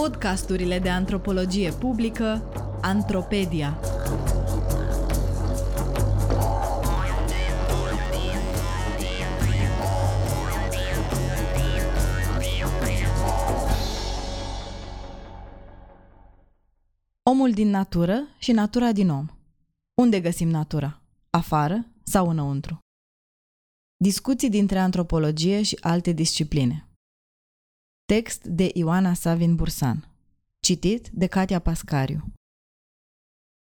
Podcasturile de antropologie publică Antropedia. Omul din natură și natura din om. Unde găsim natura? Afară sau înăuntru? Discuții dintre antropologie și alte discipline. Text de Ioana Savin Bursan. Citit de Katia Pascariu.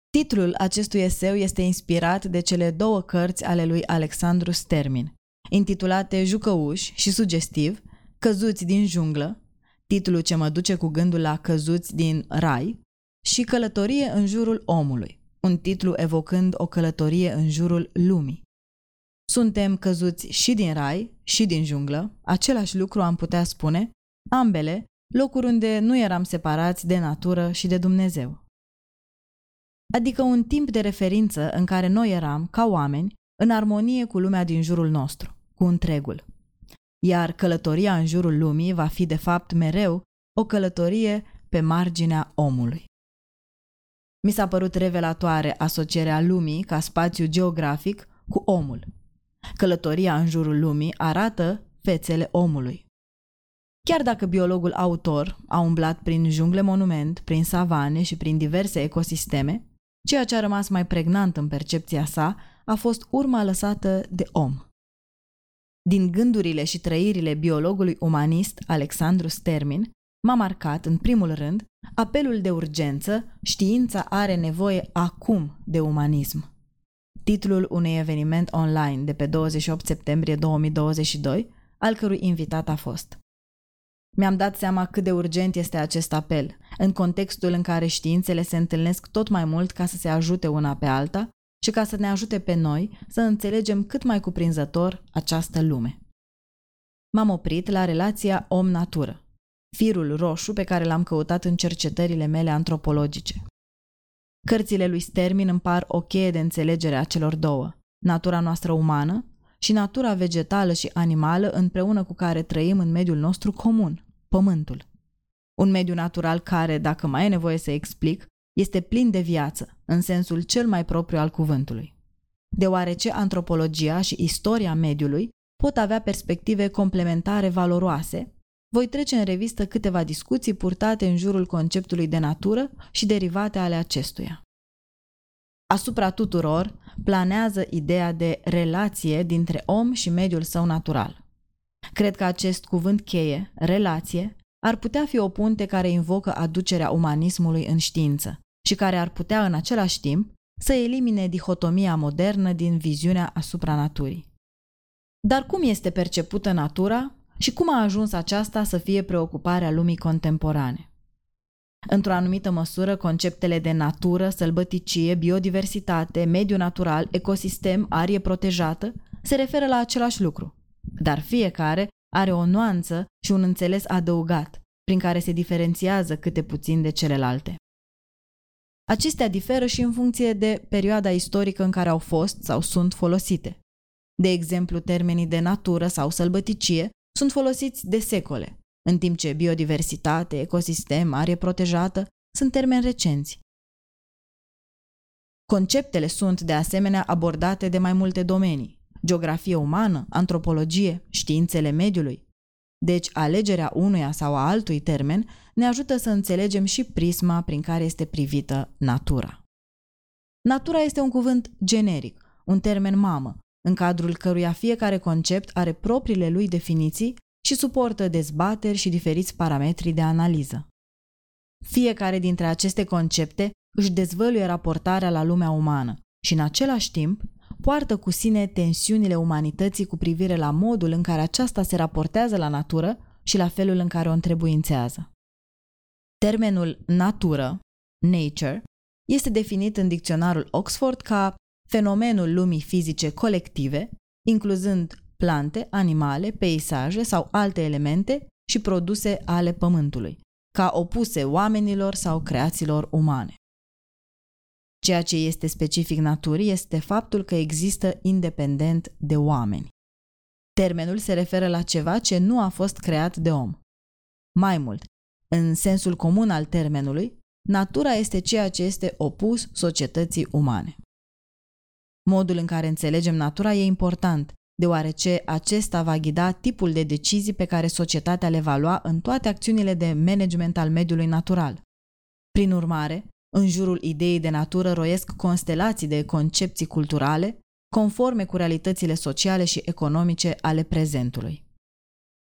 Titlul acestui eseu este inspirat de cele două cărți ale lui Alexandru Stermin, intitulate Jucăuși și sugestiv, Căzuți din junglă, titlul ce mă duce cu gândul la Căzuți din rai, și Călătorie în jurul omului, un titlu evocând o călătorie în jurul lumii. Suntem căzuți și din rai și din junglă, același lucru am putea spune, ambele locuri unde nu eram separați de natură și de Dumnezeu. Adică un timp de referință în care noi eram, ca oameni, în armonie cu lumea din jurul nostru, cu întregul. Iar călătoria în jurul lumii va fi de fapt mereu o călătorie pe marginea omului. Mi s-a părut revelatoare asocierea lumii ca spațiu geografic cu omul. Călătoria în jurul lumii arată fețele omului. Chiar dacă biologul autor a umblat prin jungle monument, prin savane și prin diverse ecosisteme, ceea ce a rămas mai pregnant în percepția sa a fost urma lăsată de om. Din gândurile și trăirile biologului umanist Alexandru Stermin, m-a marcat, în primul rând, apelul de urgență, știința are nevoie acum de umanism. Titlul unui eveniment online de pe 28 septembrie 2022, al cărui invitat a fost. Mi-am dat seama cât de urgent este acest apel, în contextul în care științele se întâlnesc tot mai mult ca să se ajute una pe alta și ca să ne ajute pe noi să înțelegem cât mai cuprinzător această lume. M-am oprit la relația om-natură, firul roșu pe care l-am căutat în cercetările mele antropologice. Cărțile lui Stermin îmi par o cheie de înțelegere a celor două, natura noastră umană și natura vegetală și animală împreună cu care trăim în mediul nostru comun, pământul. Un mediu natural care, dacă mai e nevoie să explic, este plin de viață, în sensul cel mai propriu al cuvântului. Deoarece antropologia și istoria mediului pot avea perspective complementare valoroase, voi trece în revistă câteva discuții purtate în jurul conceptului de natură și derivate ale acestuia. Asupra tuturor planează ideea de relație dintre om și mediul său natural. Cred că acest cuvânt cheie, relație, ar putea fi o punte care invocă aducerea umanismului în știință și care ar putea în același timp să elimine dihotomia modernă din viziunea asupra naturii. Dar cum este percepută natura și cum a ajuns aceasta să fie preocuparea lumii contemporane? Într-o anumită măsură, conceptele de natură, sălbăticie, biodiversitate, mediu natural, ecosistem, arie protejată se referă la același lucru, dar fiecare are o nuanță și un înțeles adăugat, prin care se diferențiază câte puțin de celelalte. Acestea diferă și în funcție de perioada istorică în care au fost sau sunt folosite. De exemplu, termenii de natură sau sălbăticie sunt folosiți de secole, în timp ce biodiversitate, ecosistem, arie protejată sunt termeni recenți. Conceptele sunt, de asemenea, abordate de mai multe domenii, geografie umană, antropologie, științele mediului. Deci, alegerea unuia sau a altui termen ne ajută să înțelegem și prisma prin care este privită natura. Natura este un cuvânt generic, un termen mamă, în cadrul căruia fiecare concept are propriile lui definiții și suportă dezbateri și diferiți parametri de analiză. Fiecare dintre aceste concepte își dezvăluie raportarea la lumea umană și, în același timp, poartă cu sine tensiunile umanității cu privire la modul în care aceasta se raportează la natură și la felul în care o întrebuințează. Termenul natură, nature, este definit în dicționarul Oxford ca fenomenul lumii fizice colective, incluzând plante, animale, peisaje sau alte elemente și produse ale pământului, ca opuse oamenilor sau creațiilor umane. Ceea ce este specific naturii este faptul că există independent de oameni. Termenul se referă la ceva ce nu a fost creat de om. Mai mult, În sensul comun al termenului, natura este ceea ce este opus societății umane. Modul în care înțelegem natura e important, deoarece acesta va ghida tipul de decizii pe care societatea le va lua în toate acțiunile de management al mediului natural. Prin urmare, în jurul ideii de natură roiesc constelații de concepții culturale, conforme cu realitățile sociale și economice ale prezentului.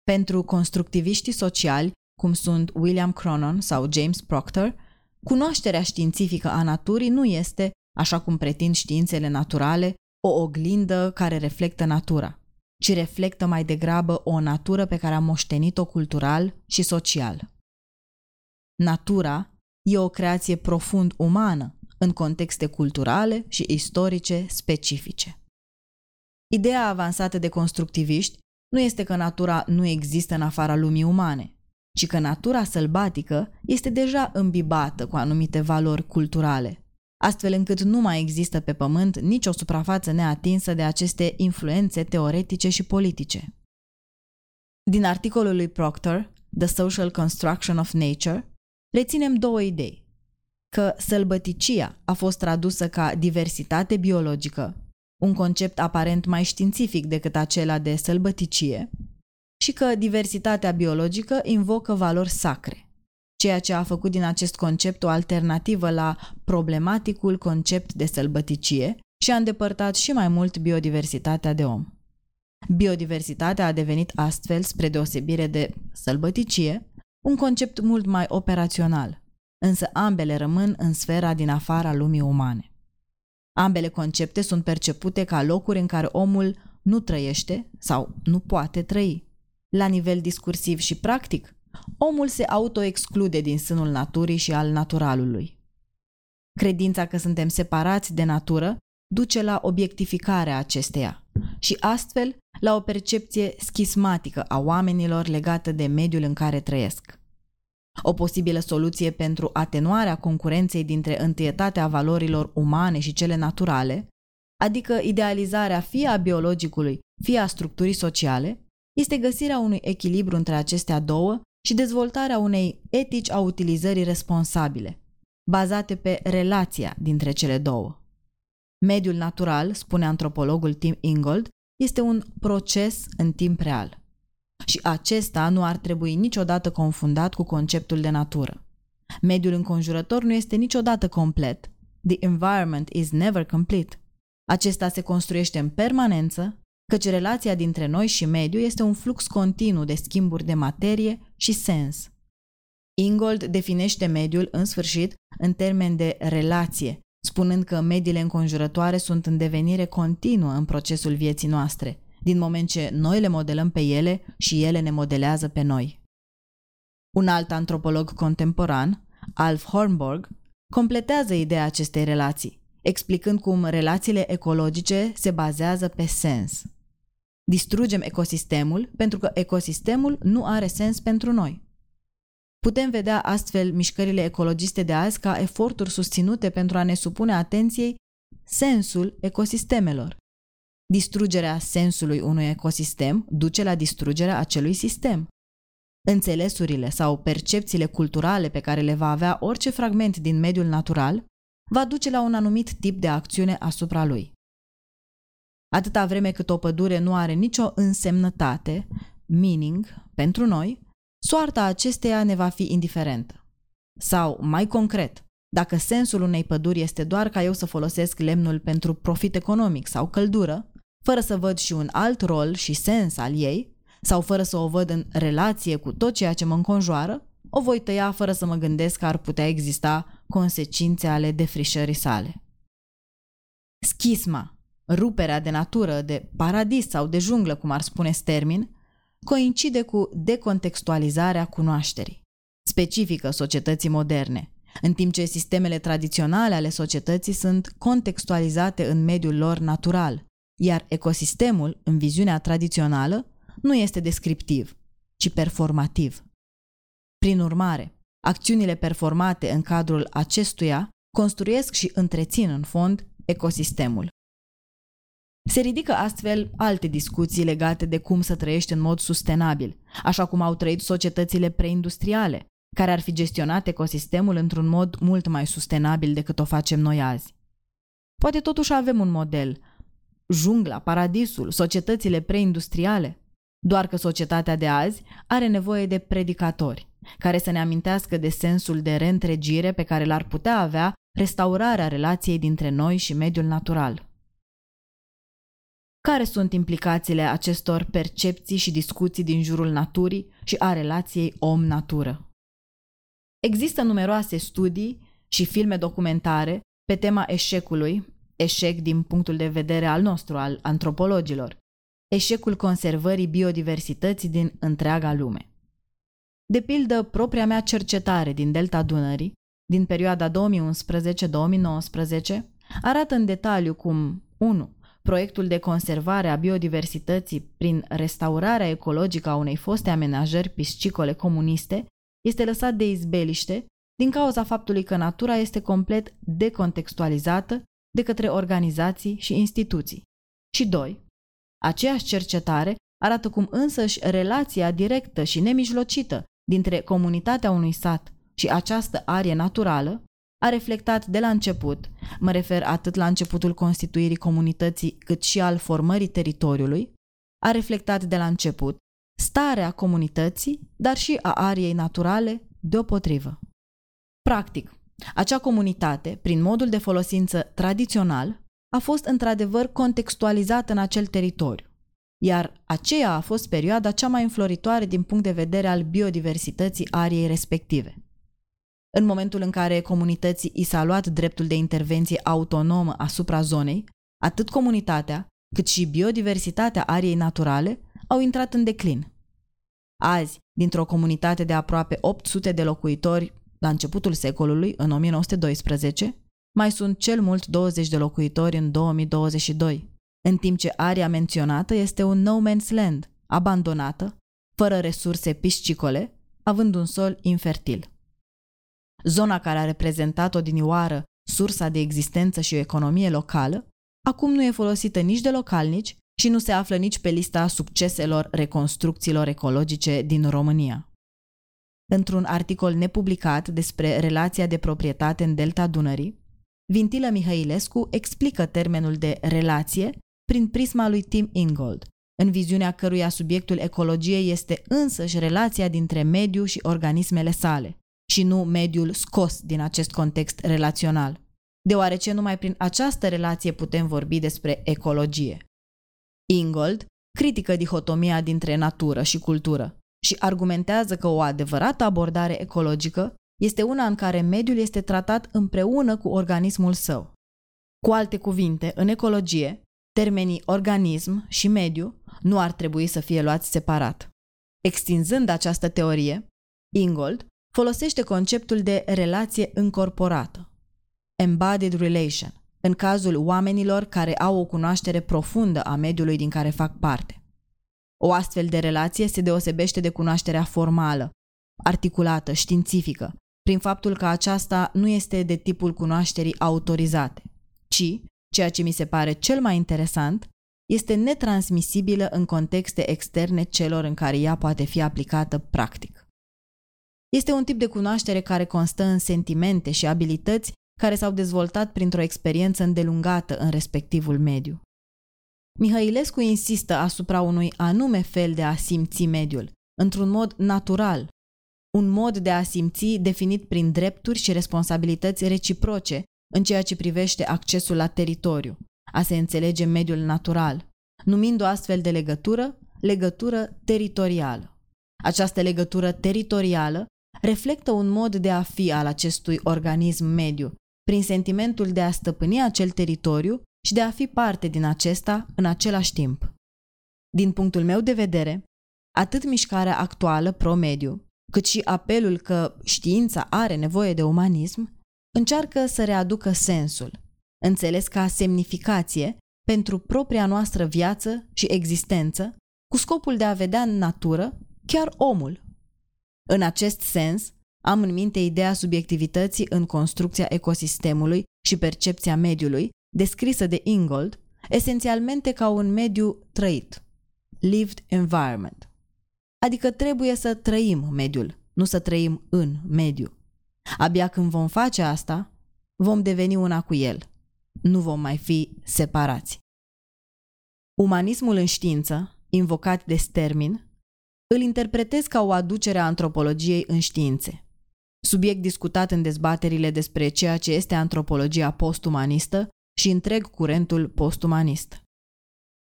Pentru constructiviștii sociali, cum sunt William Cronon sau James Proctor, cunoașterea științifică a naturii nu este, așa cum pretind științele naturale, o oglindă care reflectă natura, ci reflectă mai degrabă o natură pe care am moștenit-o cultural și social. Natura e o creație profund umană, în contexte culturale și istorice specifice. Ideea avansată de constructiviști nu este că natura nu există în afara lumii umane, ci că natura sălbatică este deja îmbibată cu anumite valori culturale, astfel încât nu mai există pe pământ nicio suprafață neatinsă de aceste influențe teoretice și politice. Din articolul lui Proctor, The Social Construction of Nature, reținem două idei. Că sălbăticia a fost tradusă ca diversitate biologică, un concept aparent mai științific decât acela de sălbăticie, și că diversitatea biologică invocă valori sacre, ceea ce a făcut din acest concept o alternativă la problematicul concept de sălbăticie și a îndepărtat și mai mult biodiversitatea de om. Biodiversitatea a devenit astfel, spre deosebire de sălbăticie, un concept mult mai operațional, însă ambele rămân în sfera din afara lumii umane. Ambele concepte sunt percepute ca locuri în care omul nu trăiește sau nu poate trăi. La nivel discursiv și practic, omul se autoexclude din sânul naturii și al naturalului. Credința că suntem separați de natură duce la obiectificarea acesteia și astfel la o percepție schismatică a oamenilor legată de mediul în care trăiesc. O posibilă soluție pentru atenuarea concurenței dintre întâietatea valorilor umane și cele naturale, adică idealizarea fie a biologicului, fie a structurii sociale, este găsirea unui echilibru între acestea două și dezvoltarea unei etici a utilizării responsabile, bazate pe relația dintre cele două. Mediul natural, spune antropologul Tim Ingold, este un proces în timp real. Și acesta nu ar trebui niciodată confundat cu conceptul de natură. Mediul înconjurător nu este niciodată complet. The environment is never complete. Acesta se construiește în permanență, căci relația dintre noi și mediu este un flux continuu de schimburi de materie și sens. Ingold definește mediul, în sfârșit, în termen de relație, spunând că mediile înconjurătoare sunt în devenire continuă în procesul vieții noastre, din moment ce noi le modelăm pe ele și ele ne modelează pe noi. Un alt antropolog contemporan, Alf Hornborg, completează ideea acestei relații, explicând cum relațiile ecologice se bazează pe sens. Distrugem ecosistemul pentru că ecosistemul nu are sens pentru noi. Putem vedea astfel mișcările ecologiste de azi ca eforturi susținute pentru a ne supune atenției sensul ecosistemelor. Distrugerea sensului unui ecosistem duce la distrugerea acelui sistem. Înțelesurile sau percepțiile culturale pe care le va avea orice fragment din mediul natural va duce la un anumit tip de acțiune asupra lui. Atâta vreme cât o pădure nu are nicio însemnătate, meaning, pentru noi, soarta acesteia ne va fi indiferentă. Sau, mai concret, dacă sensul unei păduri este doar ca eu să folosesc lemnul pentru profit economic sau căldură, fără să văd și un alt rol și sens al ei, sau fără să o văd în relație cu tot ceea ce mă înconjoară, o voi tăia fără să mă gândesc că ar putea exista consecințe ale defrișării sale. Schisma, ruperea de natură, de paradis sau de junglă, cum ar spune Stermin, coincide cu decontextualizarea cunoașterii, specifică societății moderne, în timp ce sistemele tradiționale ale societății sunt contextualizate în mediul lor natural, iar ecosistemul, în viziunea tradițională, nu este descriptiv, ci performativ. Prin urmare, acțiunile performate în cadrul acestuia construiesc și întrețin în fond ecosistemul. Se ridică astfel alte discuții legate de cum să trăiești în mod sustenabil, așa cum au trăit societățile preindustriale, care ar fi gestionat ecosistemul într-un mod mult mai sustenabil decât o facem noi azi. Poate totuși avem un model, jungla, paradisul, societățile preindustriale, doar că societatea de azi are nevoie de predicatori, care să ne amintească de sensul de reîntregire pe care l-ar putea avea restaurarea relației dintre noi și mediul natural. Care sunt implicațiile acestor percepții și discuții din jurul naturii și a relației om-natură? Există numeroase studii și filme documentare pe tema eșecului, eșec din punctul de vedere al nostru, al antropologilor, eșecul conservării biodiversității din întreaga lume. De pildă, propria mea cercetare din Delta Dunării, din perioada 2011-2019, arată în detaliu cum 1. Proiectul de conservare a biodiversității prin restaurarea ecologică a unei foste amenajări piscicole comuniste este lăsat de izbeliște din cauza faptului că natura este complet decontextualizată de către organizații și instituții. Și 2. Aceeași cercetare arată cum însăși relația directă și nemijlocită dintre comunitatea unui sat și această arie naturală a reflectat de la început, mă refer atât la începutul constituirii comunității cât și al formării teritoriului, a reflectat de la început starea comunității, dar și a ariei naturale deopotrivă. Practic, acea comunitate, prin modul de folosință tradițional, a fost într-adevăr contextualizată în acel teritoriu, iar aceea a fost perioada cea mai înfloritoare din punct de vedere al biodiversității ariei respective. În momentul în care comunității i s-a luat dreptul de intervenție autonomă asupra zonei, atât comunitatea, cât și biodiversitatea ariei naturale au intrat în declin. Azi, dintr-o comunitate de aproape 800 de locuitori la începutul secolului, în 1912, mai sunt cel mult 20 de locuitori în 2022, în timp ce area menționată este un no man's land, abandonată, fără resurse piscicole, având un sol infertil. Zona care a reprezentat odinioară sursa de existență și o economie locală, acum nu e folosită nici de localnici și nu se află nici pe lista succeselor reconstrucțiilor ecologice din România. Într-un articol nepublicat despre relația de proprietate în delta Dunării, Vintilă Mihailescu explică termenul de relație prin prisma lui Tim Ingold, în viziunea căruia subiectul ecologiei este însăși relația dintre mediu și organismele sale, și nu mediul scos din acest context relațional, deoarece numai prin această relație putem vorbi despre ecologie. Ingold critică dihotomia dintre natură și cultură și argumentează că o adevărată abordare ecologică este una în care mediul este tratat împreună cu organismul său. Cu alte cuvinte, în ecologie, termenii organism și mediu nu ar trebui să fie luați separat. Extinzând această teorie, Ingold folosește conceptul de relație încorporată, embodied relation, în cazul oamenilor care au o cunoaștere profundă a mediului din care fac parte. O astfel de relație se deosebește de cunoașterea formală, articulată, științifică, prin faptul că aceasta nu este de tipul cunoașterii autorizate, ci, ceea ce mi se pare cel mai interesant, este netransmisibilă în contexte externe celor în care ea poate fi aplicată practic. Este un tip de cunoaștere care constă în sentimente și abilități care s-au dezvoltat printr-o experiență îndelungată în respectivul mediu. Mihailescu insistă asupra unui anume fel de a simți mediul, într-un mod natural, un mod de a simți definit prin drepturi și responsabilități reciproce în ceea ce privește accesul la teritoriu, a se înțelege mediul natural, numind o astfel de legătură legătură teritorială. Această legătură teritorială reflectă un mod de a fi al acestui organism mediu, prin sentimentul de a stăpâni acel teritoriu și de a fi parte din acesta în același timp. Din punctul meu de vedere, atât mișcarea actuală pro-mediu, cât și apelul că știința are nevoie de umanism, încearcă să readucă sensul, înțeles ca semnificație pentru propria noastră viață și existență, cu scopul de a vedea în natură chiar omul. În acest sens, am în minte ideea subiectivității în construcția ecosistemului și percepția mediului, descrisă de Ingold, esențialmente ca un mediu trăit, lived environment. Adică trebuie să trăim mediul, nu să trăim în mediu. Abia când vom face asta, vom deveni una cu el. Nu vom mai fi separați. Umanismul în știință, invocat de Stermin, îl interpretez ca o aducere a antropologiei în științe. Subiect discutat în dezbaterile despre ceea ce este antropologia postumanistă și întreg curentul postumanist.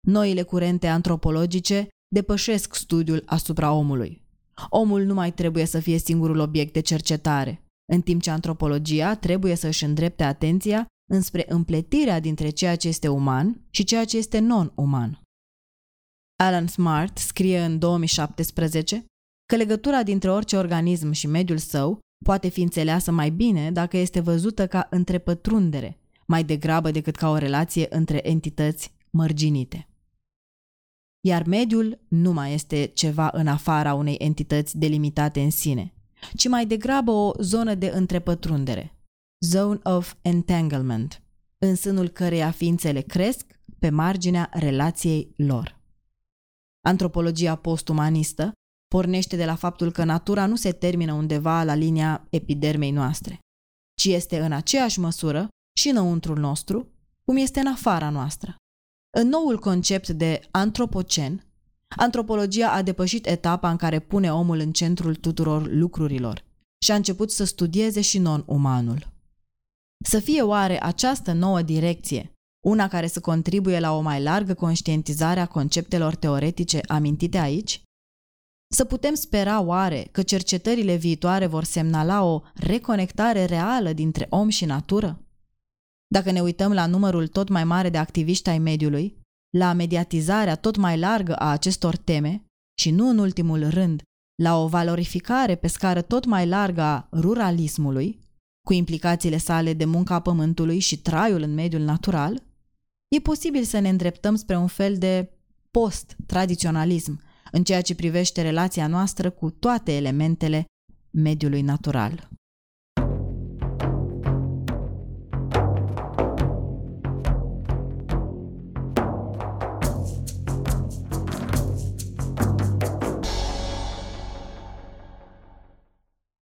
Noile curente antropologice depășesc studiul asupra omului. Omul nu mai trebuie să fie singurul obiect de cercetare, în timp ce antropologia trebuie să își îndrepte atenția înspre împletirea dintre ceea ce este uman și ceea ce este non-uman. Alan Smart scrie în 2017 că legătura dintre orice organism și mediul său poate fi înțeleasă mai bine dacă este văzută ca întrepătrundere, mai degrabă decât ca o relație între entități mărginite. Iar mediul nu mai este ceva în afara unei entități delimitate în sine, ci mai degrabă o zonă de întrepătrundere, zone of entanglement, în sânul căreia ființele cresc pe marginea relației lor. Antropologia postumanistă pornește de la faptul că natura nu se termină undeva la linia epidermei noastre, ci este în aceeași măsură și înăuntrul nostru, cum este în afara noastră. În noul concept de antropocen, antropologia a depășit etapa în care pune omul în centrul tuturor lucrurilor și a început să studieze și non-umanul. Să fie oare această nouă direcție una care să contribuie la o mai largă conștientizare a conceptelor teoretice amintite aici? Să putem spera oare că cercetările viitoare vor semnala o reconectare reală dintre om și natură? Dacă ne uităm la numărul tot mai mare de activiști ai mediului, la mediatizarea tot mai largă a acestor teme și nu în ultimul rând, la o valorificare pe scară tot mai largă a ruralismului, cu implicațiile sale de munca pământului și traiul în mediul natural, e posibil să ne îndreptăm spre un fel de post-tradiționalism în ceea ce privește relația noastră cu toate elementele mediului natural.